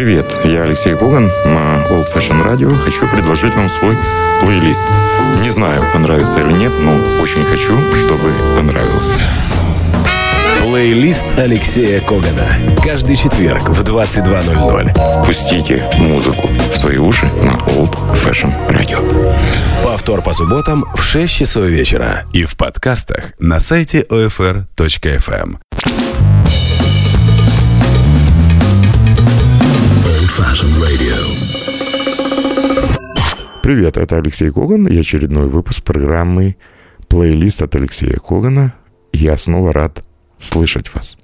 Привет, я Алексей Коган на Old Fashion Radio. Хочу предложить вам свой плейлист. Не знаю, понравится или нет, но очень хочу, чтобы понравился. Плейлист Алексея Когана. Каждый четверг в 22.00. Пустите музыку в свои уши на Old Fashion Radio. Повтор по субботам в 6 часов вечера. И в подкастах на сайте OFR.FM. Привет, это Алексей Коган и очередной выпуск программы «Плейлист от Алексея Когана». Я снова рад слышать вас.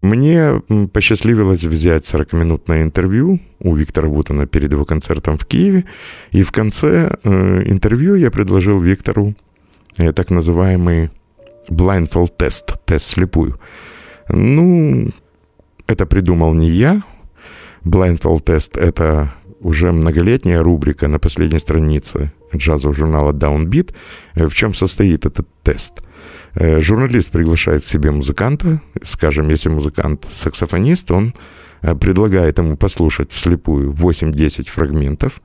Мне посчастливилось взять 40-минутное интервью у Виктора Бутона перед его концертом в Киеве. И в конце э, интервью я предложил Виктору э, так называемый blindfold тест, тест слепую. Ну, это придумал не я. Blindfold тест — это уже многолетняя рубрика на последней странице джазового журнала Downbeat. В чем состоит этот тест? Э, журналист приглашает к себе музыканта, скажем, если музыкант саксофонист, он э, предлагает ему послушать вслепую 8-10 фрагментов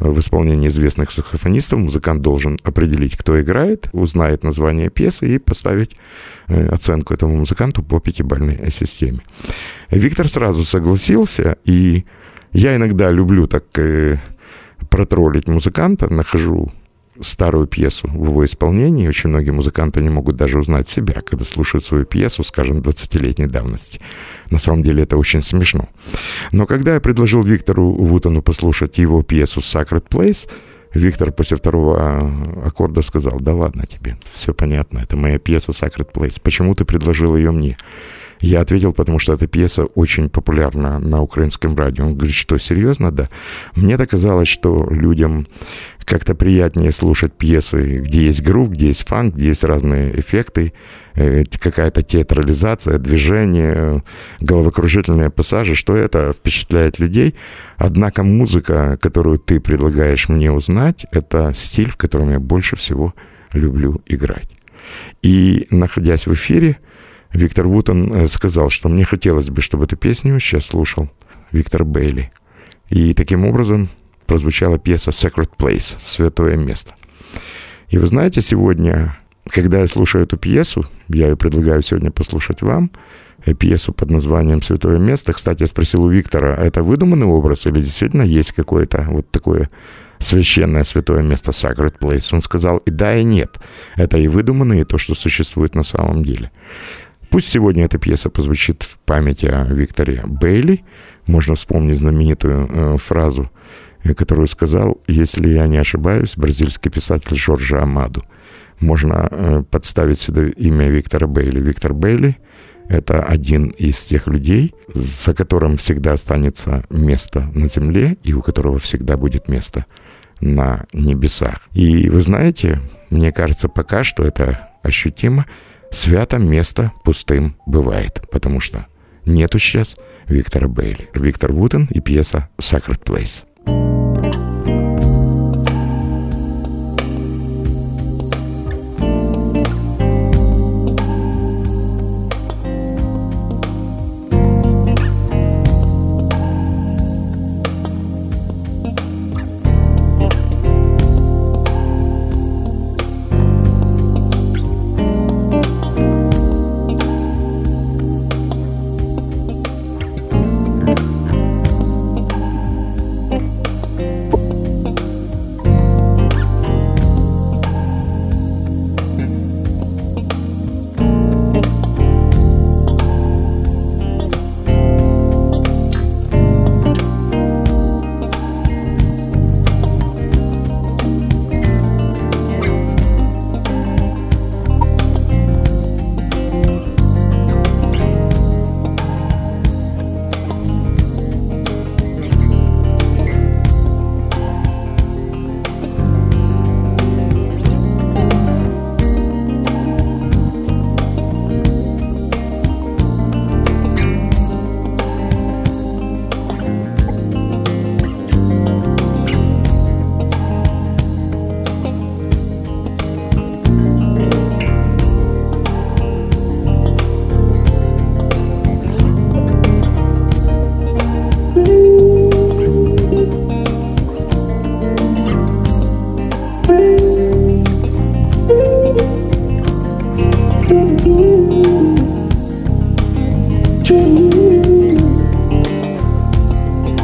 в исполнении известных саксофонистов. Музыкант должен определить, кто играет, узнает название пьесы и поставить э, оценку этому музыканту по пятибалльной системе. Виктор сразу согласился, и я иногда люблю так э, протроллить музыканта, нахожу старую пьесу в его исполнении. Очень многие музыканты не могут даже узнать себя, когда слушают свою пьесу, скажем, 20-летней давности. На самом деле это очень смешно. Но когда я предложил Виктору Вутону послушать его пьесу «Sacred Place», Виктор после второго аккорда сказал, да ладно тебе, все понятно, это моя пьеса «Sacred Place». Почему ты предложил ее мне? Я ответил, потому что эта пьеса очень популярна на украинском радио. Он говорит, что серьезно, да. Мне так казалось, что людям как-то приятнее слушать пьесы, где есть грув, где есть фанк, где есть разные эффекты, э, какая-то театрализация, движение, головокружительные пассажи, что это впечатляет людей. Однако музыка, которую ты предлагаешь мне узнать, это стиль, в котором я больше всего люблю играть. И находясь в эфире, Виктор Вутон э, сказал, что мне хотелось бы, чтобы эту песню сейчас слушал Виктор Бейли. И таким образом прозвучала пьеса «Sacred Place» — «Святое место». И вы знаете, сегодня, когда я слушаю эту пьесу, я ее предлагаю сегодня послушать вам, э, пьесу под названием «Святое место». Кстати, я спросил у Виктора, а это выдуманный образ или действительно есть какое-то вот такое священное святое место Sacred Place? Он сказал и да, и нет. Это и выдуманное, и то, что существует на самом деле. Пусть сегодня эта пьеса позвучит в памяти о Викторе Бейли. Можно вспомнить знаменитую э, фразу, э, которую сказал, если я не ошибаюсь, бразильский писатель Жоржа Амаду. Можно э, подставить сюда имя Виктора Бейли. Виктор Бейли — это один из тех людей, за которым всегда останется место на земле и у которого всегда будет место на небесах. И вы знаете, мне кажется, пока что это ощутимо — свято место пустым бывает, потому что нету сейчас Виктора Бейли. Виктор Вутен и пьеса «Sacred Place».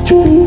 Thank.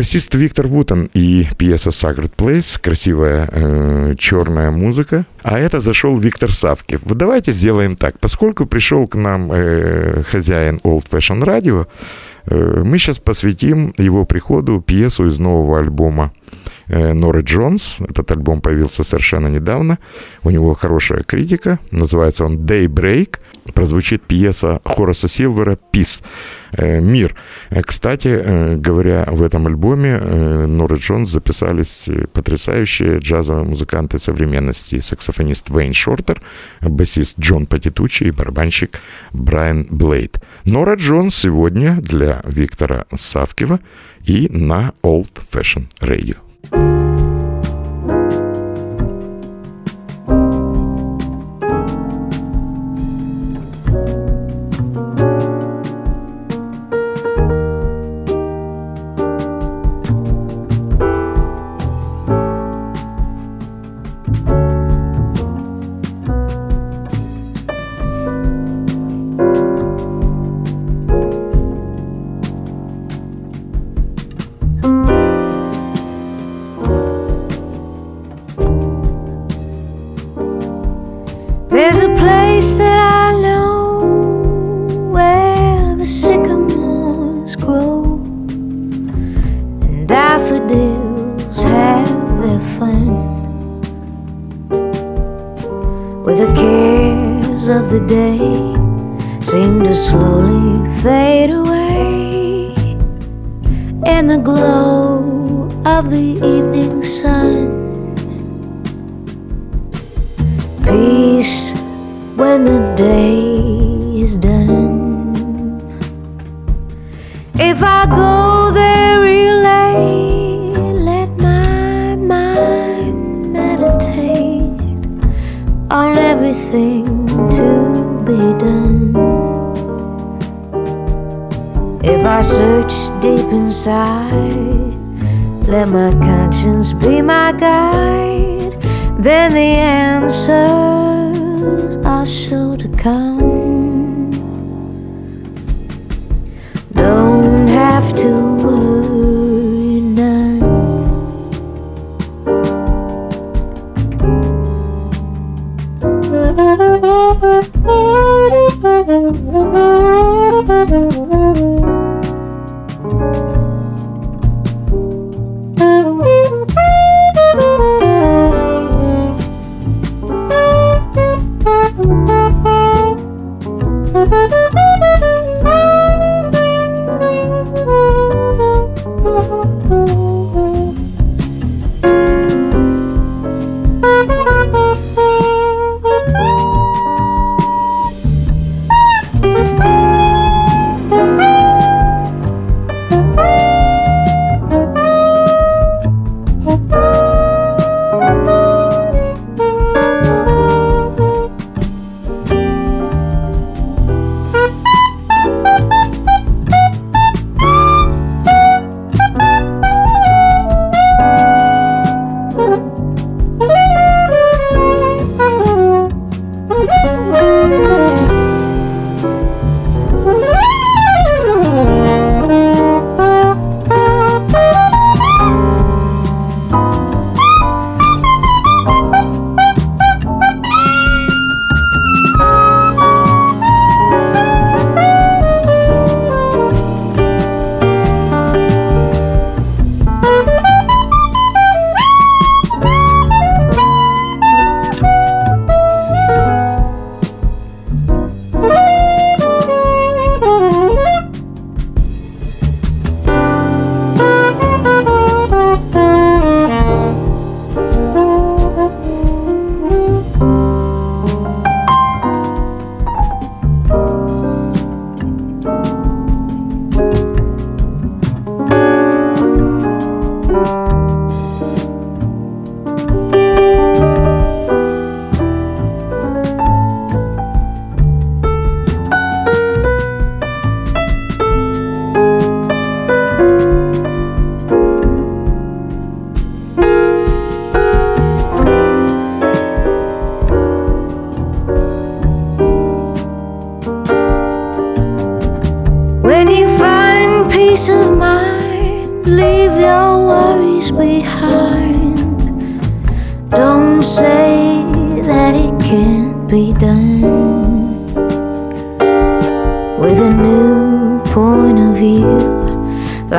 Басист Виктор Вутон и пьеса Sacred Place, красивая э, черная музыка. А это зашел Виктор Савкив. Давайте сделаем так. Поскольку пришел к нам э, хозяин Old Fashion Radio, э, мы сейчас посвятим его приходу пьесу из нового альбома Норы Джонс. Этот альбом появился совершенно недавно. У него хорошая критика. Называется он Daybreak. Прозвучит пьеса Хораса Силвера «Peace» э, «Мир». Э, кстати, говоря в этом альбоме, Норы Джонс записались потрясающие джазовые музыканты современности. Саксофонист Вейн Шортер, басист Джон Патитучи и барабанщик Брайан Блейд. Нора Джонс сегодня для Виктора Савкива и на Old Fashion Radio. Seem to slowly fade away in the glow of the evening sun. Peace when the day is done. If I go I search deep inside. Let my conscience be my guide. Then the answers are sure to come.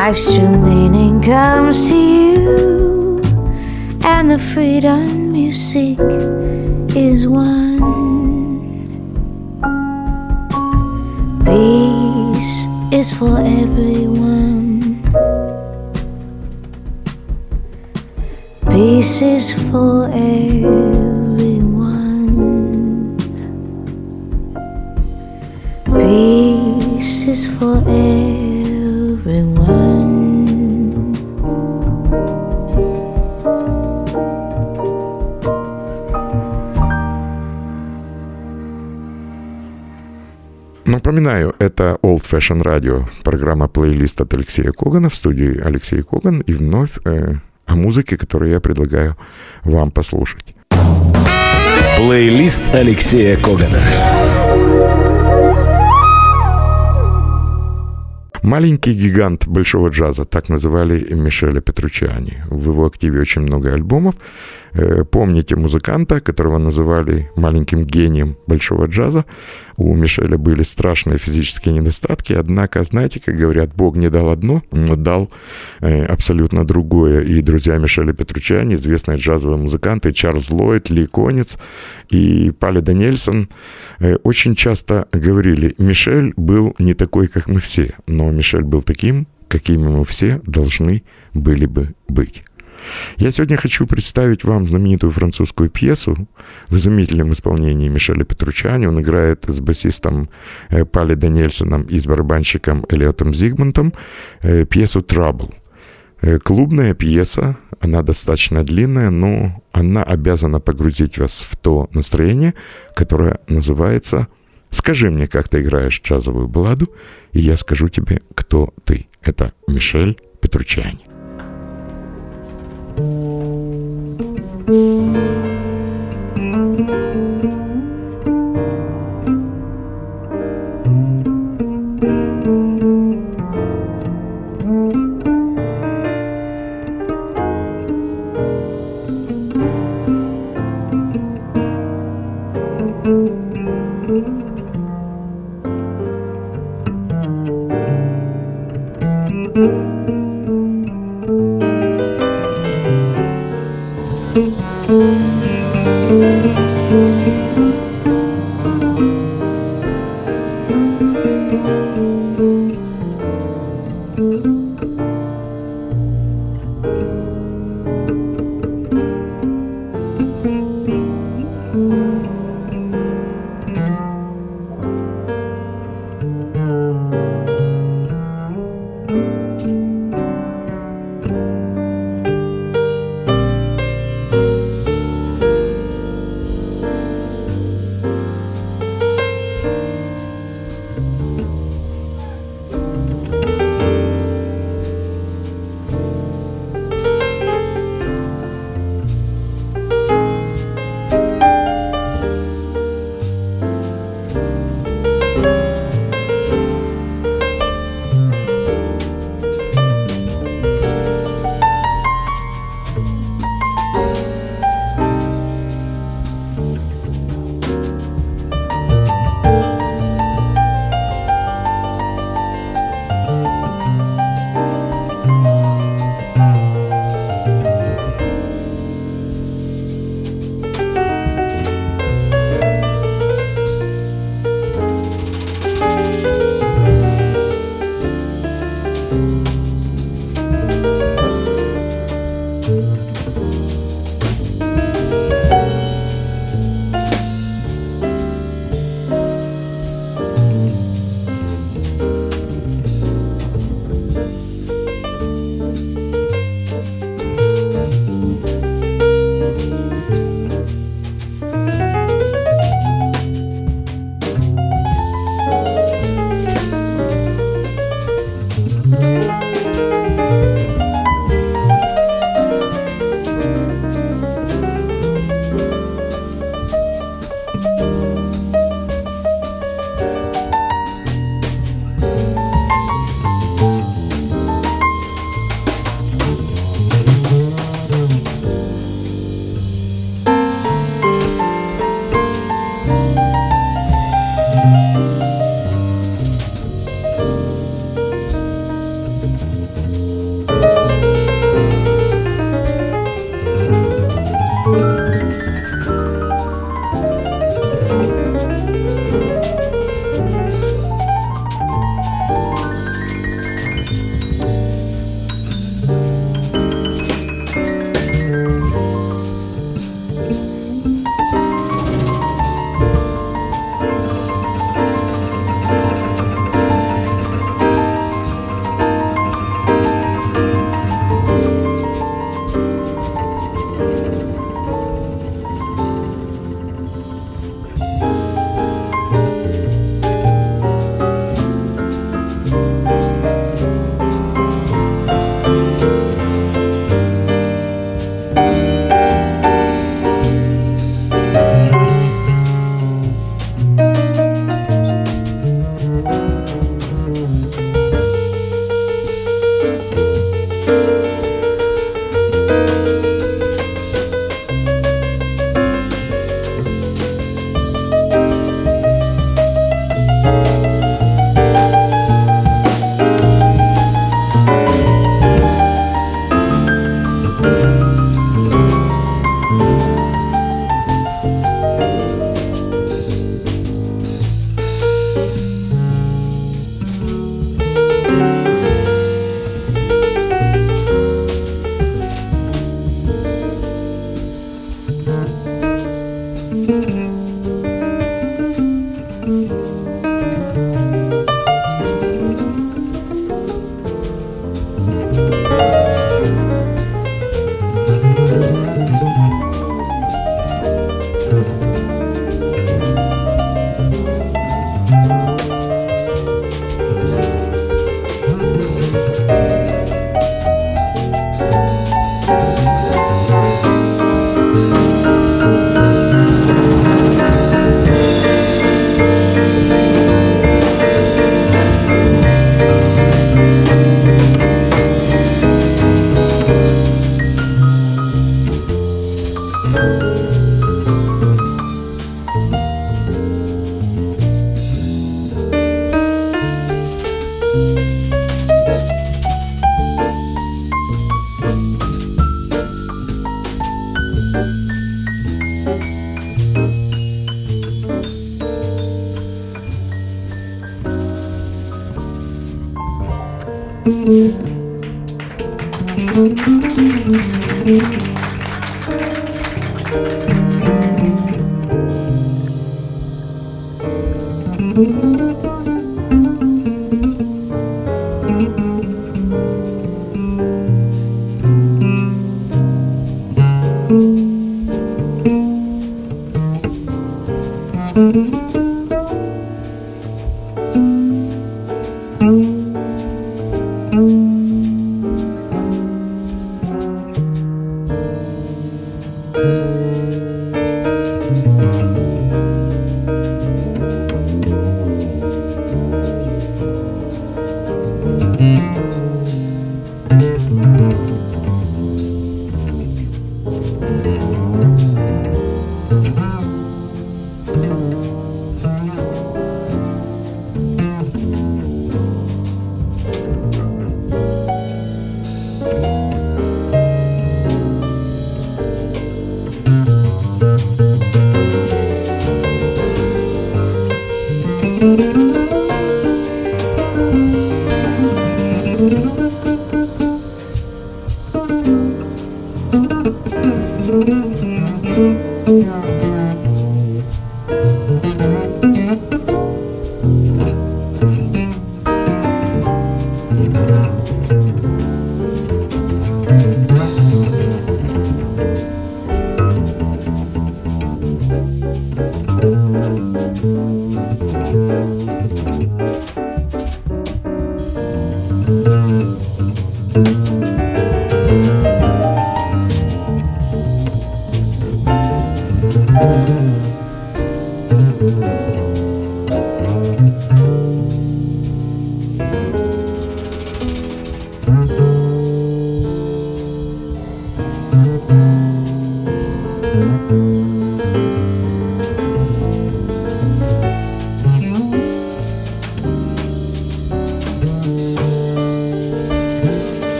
Life's true meaning comes to you, and the freedom you seek is one. Peace is for everyone. Peace is for everyone. Peace is for everyone. Напоминаю, это Old Fashion Radio, программа плейлист от Алексея Когана в студии Алексей Коган и вновь э, о музыке, которую я предлагаю вам послушать. Плейлист Алексея Когана. Маленький гигант большого джаза, так называли Мишеля Петручани. В его активе очень много альбомов. Э, помните музыканта, которого называли маленьким гением большого джаза? У Мишеля были страшные физические недостатки, однако, знаете, как говорят, Бог не дал одно, но дал э, абсолютно другое. И друзья Мишеля Петручани, известные джазовые музыканты Чарльз Ллойд, Ли Конец и Пали Даниэльсон, э, очень часто говорили, Мишель был не такой, как мы все, но Мишель был таким, какими мы все должны были бы быть. Я сегодня хочу представить вам знаменитую французскую пьесу в изумительном исполнении Мишеля Петручани. Он играет с басистом э, Пали Даниэльсоном и с барабанщиком Элиотом Зигмунтом э, пьесу «Trouble». Э, клубная пьеса, она достаточно длинная, но она обязана погрузить вас в то настроение, которое называется «Скажи мне, как ты играешь джазовую балладу, и я скажу тебе, кто ты». Это Мишель Петручани. thank mm -hmm. you thank you.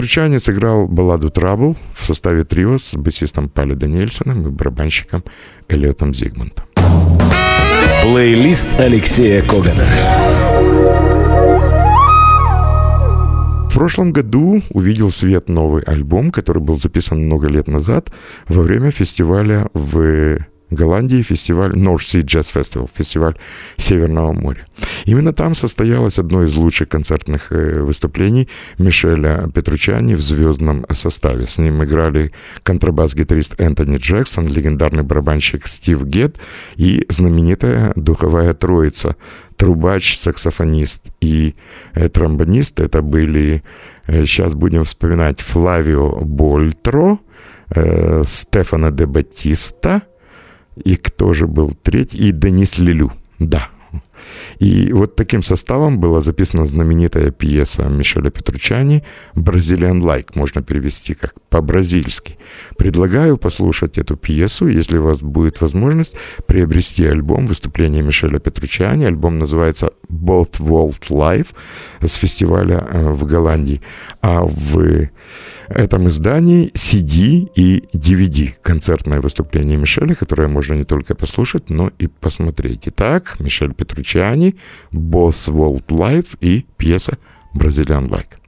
Петручани сыграл балладу «Трабл» в составе трио с басистом Пали Даниэльсоном и барабанщиком Эллиотом Зигмундом. Плейлист Алексея Когана. В прошлом году увидел свет новый альбом, который был записан много лет назад во время фестиваля в Голландии фестиваль North Sea Jazz Festival, фестиваль Северного моря. Именно там состоялось одно из лучших концертных э, выступлений Мишеля Петручани в звездном составе. С ним играли контрабас-гитарист Энтони Джексон, легендарный барабанщик Стив Гет и знаменитая духовая троица трубач, саксофонист и э, тромбонист. Это были, э, сейчас будем вспоминать, Флавио Больтро, Стефано де Батиста – и кто же был третий? И Денис Лилю. Да. И вот таким составом была записана знаменитая пьеса Мишеля Петручани «Бразилиан лайк», можно перевести как по-бразильски. Предлагаю послушать эту пьесу, если у вас будет возможность приобрести альбом выступления Мишеля Петручани. Альбом называется «Both World Live» с фестиваля э, в Голландии. А в этом издании CD и DVD. Концертное выступление Мишеля, которое можно не только послушать, но и посмотреть. Итак, Мишель Петручани, Boss World Live и пьеса Brazilian Like.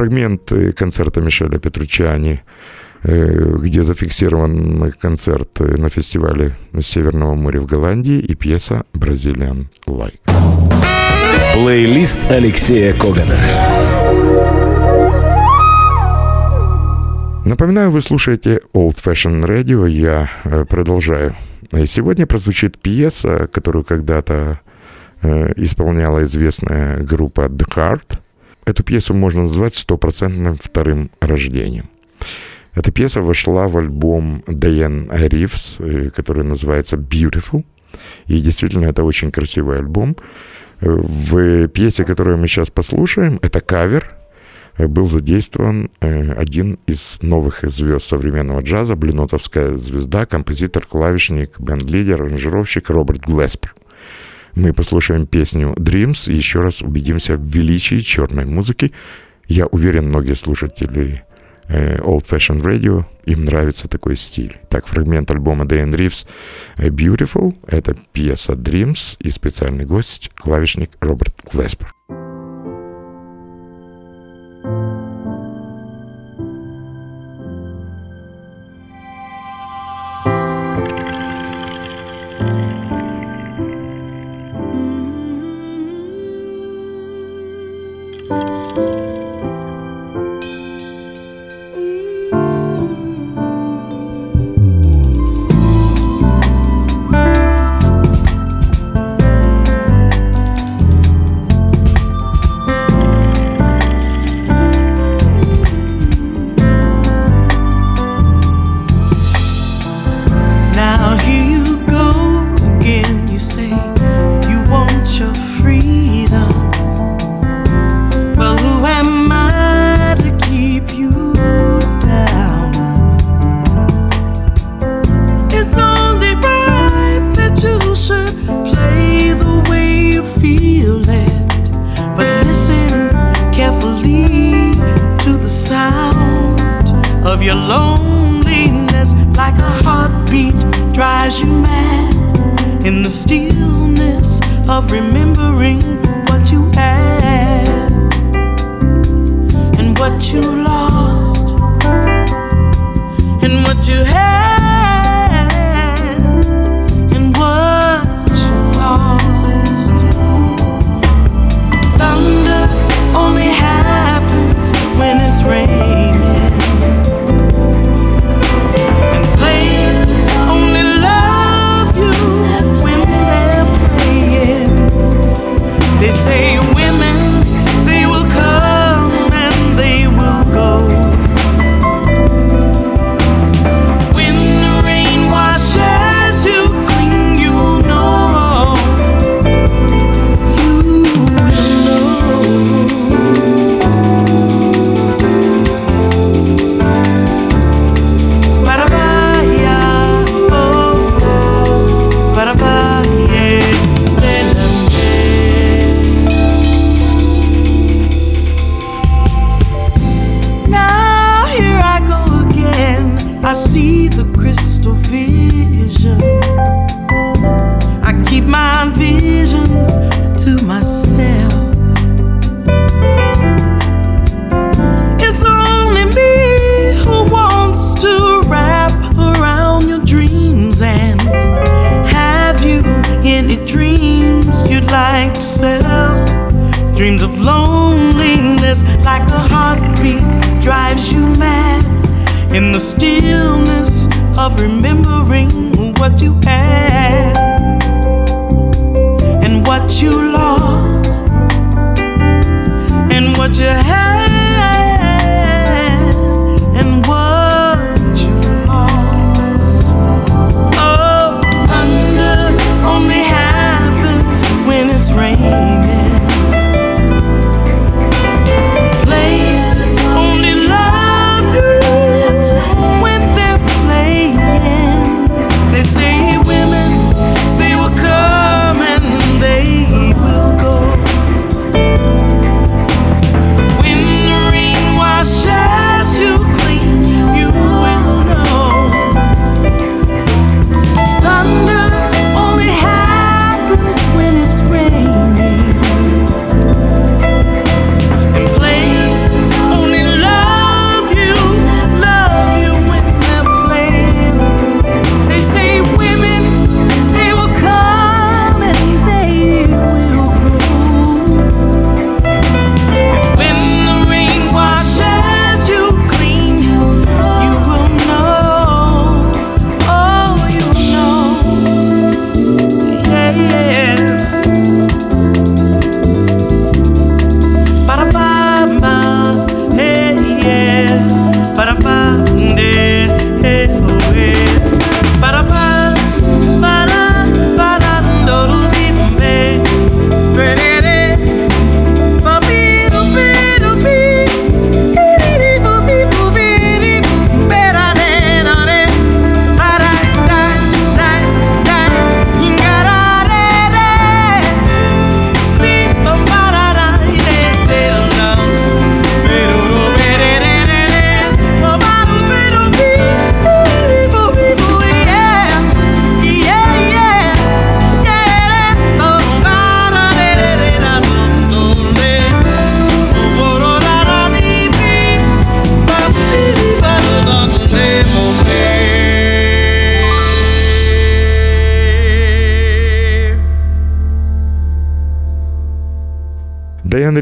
Фрагменты концерта Мишеля Петручани, э, где зафиксирован концерт на фестивале Северного моря в Голландии и пьеса «Бразилиан Лайк». Плейлист Алексея Когана. Напоминаю, вы слушаете Old Fashion Radio. Я э, продолжаю. Сегодня прозвучит пьеса, которую когда-то э, исполняла известная группа The Heart. Эту пьесу можно назвать стопроцентным вторым рождением. Эта пьеса вошла в альбом Diane Ривз, э, который называется Beautiful. И действительно, это очень красивый альбом. В пьесе, которую мы сейчас послушаем, это кавер, был задействован э, один из новых звезд современного джаза, блинотовская звезда, композитор, клавишник, бенд-лидер, аранжировщик Роберт Глеспер. Мы послушаем песню «Dreams» и еще раз убедимся в величии черной музыки. Я уверен, многие слушатели э, Old Fashioned Radio, им нравится такой стиль. Так, фрагмент альбома Дэн Ривз «Beautiful» — это пьеса «Dreams» и специальный гость — клавишник Роберт Глеспер. Дайан of loneliness like a heartbeat drives you mad. In the stillness of remembering what you had and what you lost and what you had.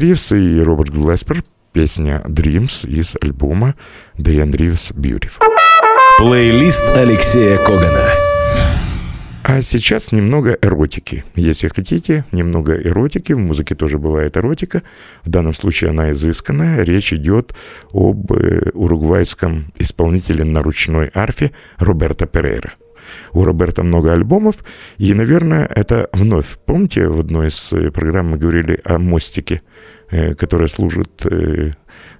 Ривз и Роберт Глеспер. Песня «Dreams» из альбома «Дайан Ривз Beautiful». Плейлист Алексея Когана. А сейчас немного эротики. Если хотите, немного эротики. В музыке тоже бывает эротика. В данном случае она изысканная. Речь идет об э, уругвайском исполнителе на ручной арфе Роберто Перейра. У Роберта много альбомов, и, наверное, это вновь. Помните, в одной из э, программ мы говорили о мостике, э, который служит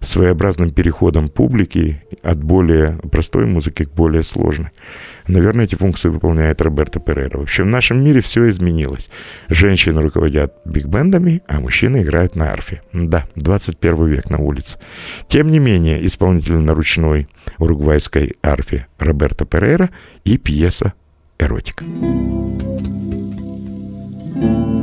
своеобразным переходом публики от более простой музыки к более сложной. Наверное, эти функции выполняет Роберто Перейра. Вообще в нашем мире все изменилось. Женщины руководят биг-бендами, а мужчины играют на арфе. Да, 21 век на улице. Тем не менее, исполнитель на ручной уругвайской арфе Роберто Перейра и пьеса «Эротика». Это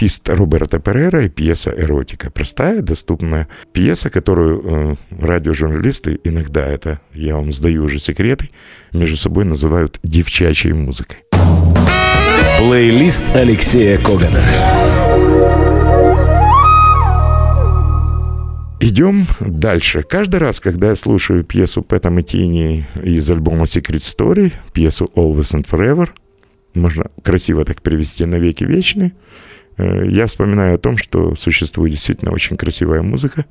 арфист Роберта Перера и пьеса «Эротика». Простая, доступная пьеса, которую э, радиожурналисты, иногда это, я вам сдаю уже секреты, между собой называют девчачьей музыкой. Плейлист Алексея Когана. Идем дальше. Каждый раз, когда я слушаю пьесу Пэта Мэттини из альбома Secret Story, пьесу Always and Forever, можно красиво так привести навеки вечные, э, я вспоминаю о том, что существует действительно очень красивая музыка,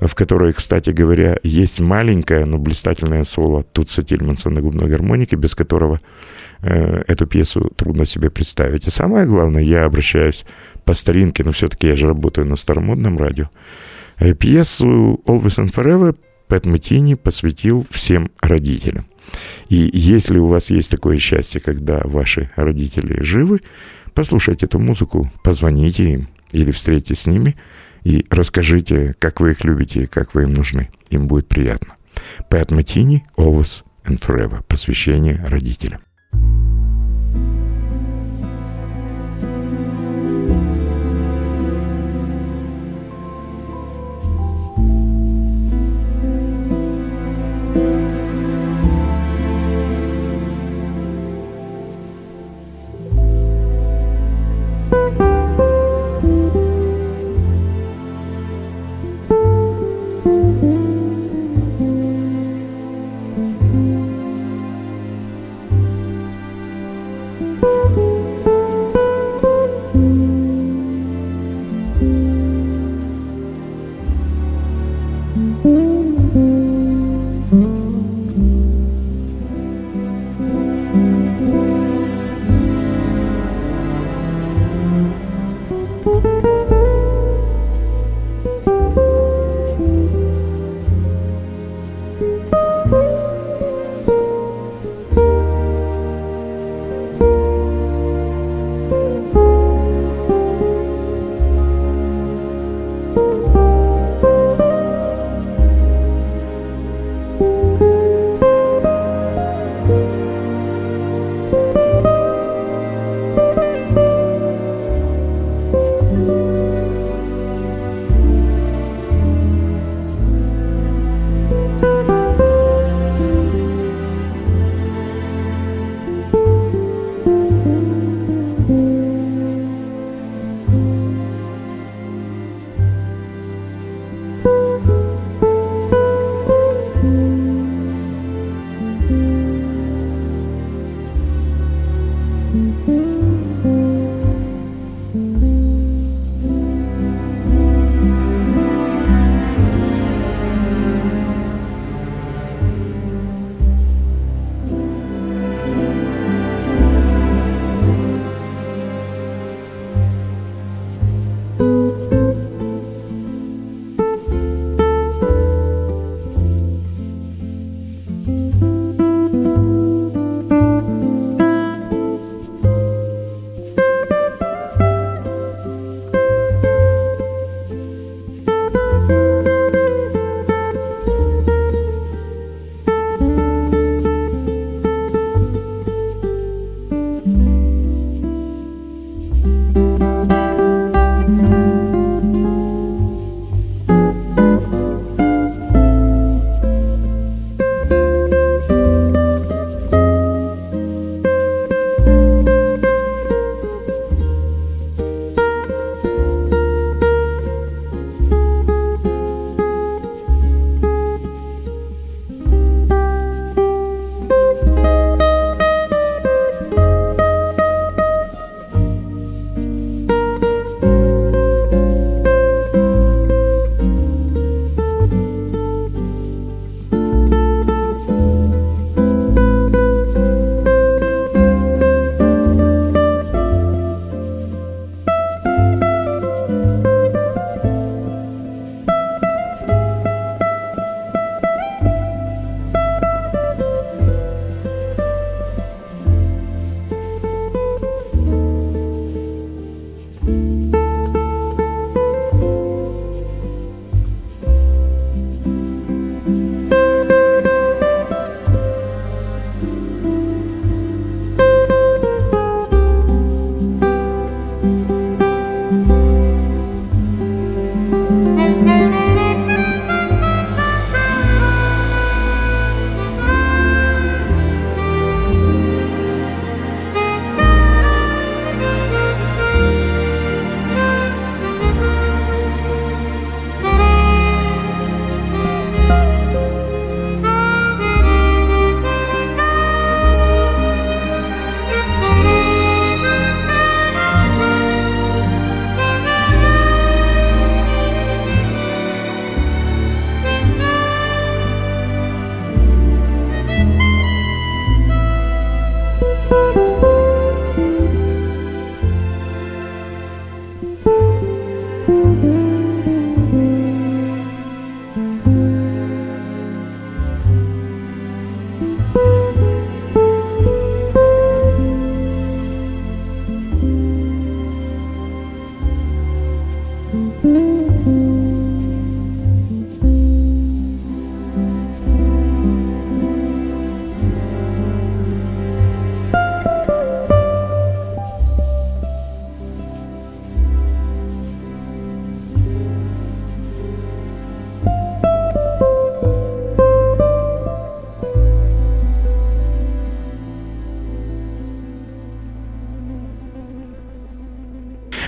в которой, кстати говоря, есть маленькое, но блистательное соло Тутса Тильманса на губной гармонике, без которого э, эту пьесу трудно себе представить. И самое главное, я обращаюсь по старинке, но все-таки я же работаю на старомодном радио. Э, пьесу «Always and Forever» Пэт Матини посвятил всем родителям. И если у вас есть такое счастье, когда ваши родители живы, послушайте эту музыку, позвоните им или встретитесь с ними и расскажите, как вы их любите и как вы им нужны. Им будет приятно. Пэт Матини, Always and Forever. Посвящение родителям.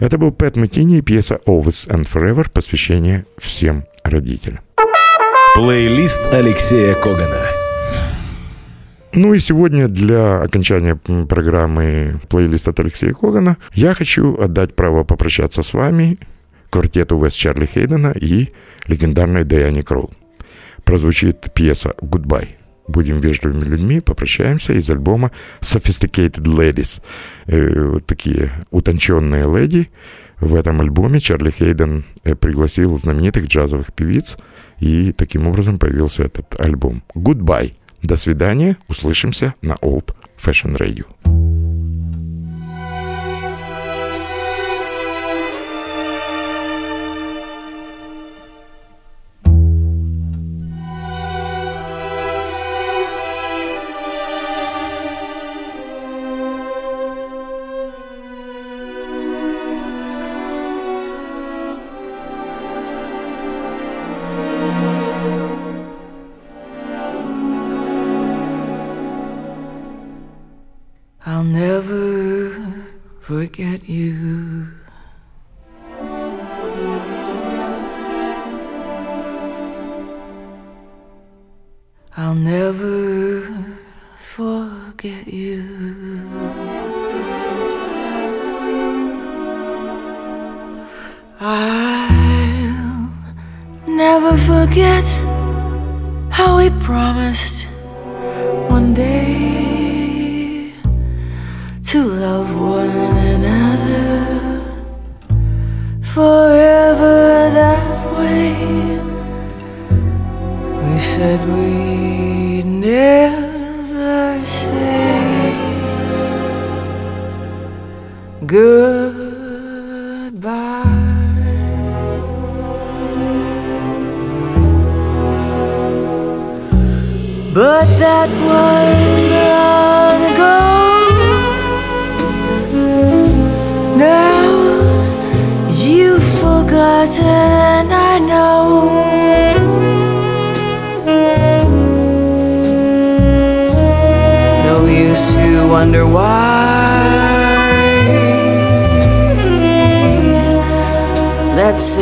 Это был Пэт Мэтини и пьеса «Always and Forever» посвящение всем родителям. Плейлист Алексея Когана. Ну и сегодня для окончания программы плейлист от Алексея Когана я хочу отдать право попрощаться с вами квартету Вест Чарли Хейдена и легендарной Дайане Кролл. Прозвучит пьеса «Goodbye». Будем вежливыми людьми, попрощаемся из альбома Sophisticated Ladies. Э, такие утонченные леди. В этом альбоме Чарли Хейден э, пригласил знаменитых джазовых певиц, и таким образом появился этот альбом. Goodbye. До свидания. Услышимся на Old Fashion Radio.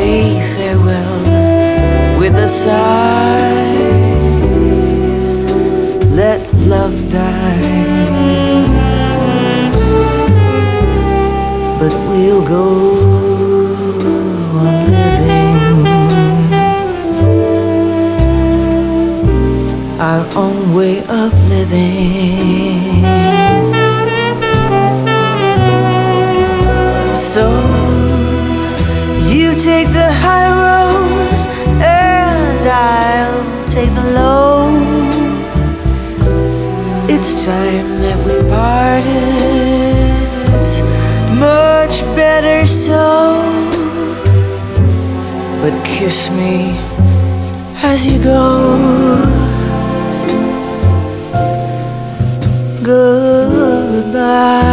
Say farewell with a sigh. Let love die. But we'll go on living our own way of living. So take the high road, and I'll take the low. It's time that we parted. It's much better so. But kiss me as you go. goodbye.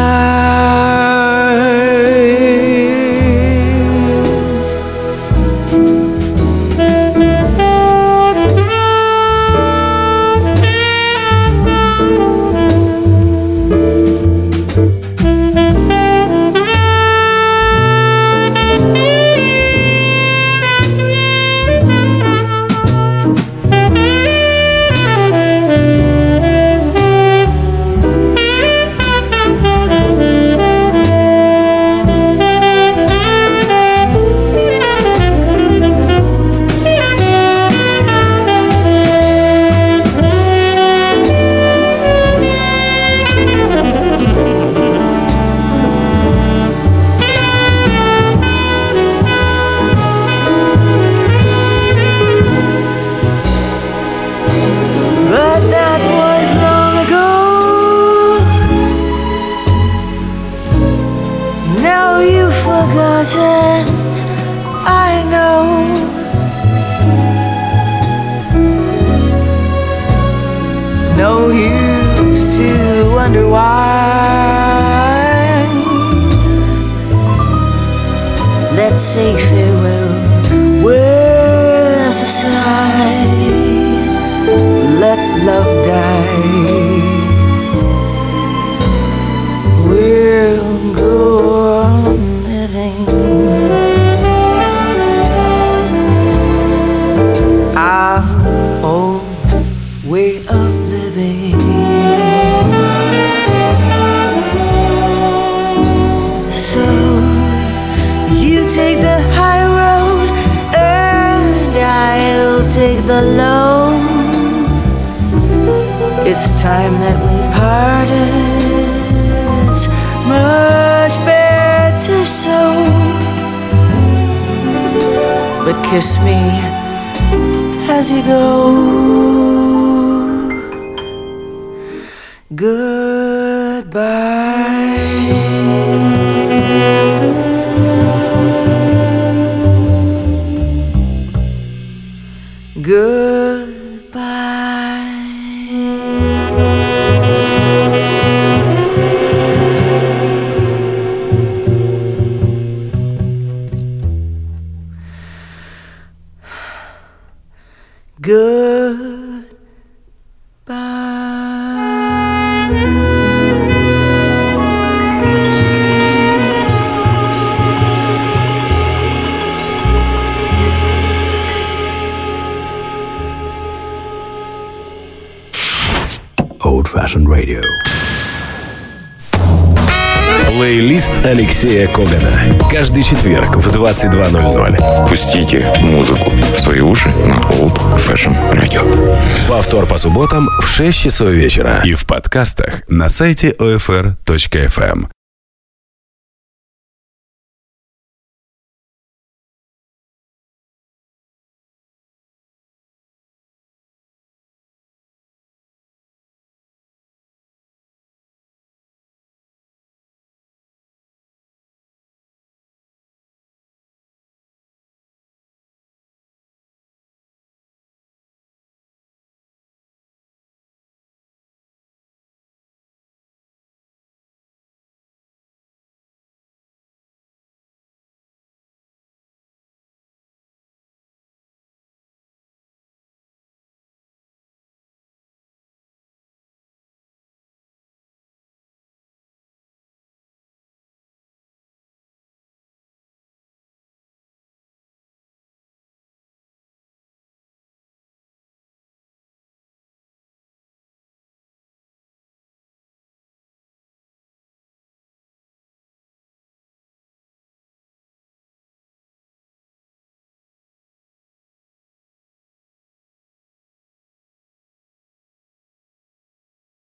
Плейлист Алексея Когана. Каждый четверг в 22.00. Пустите музыку в свои уши на Old Fashion Radio. Повтор по субботам в 6 часов вечера. И в подкастах на сайте OFR.FM.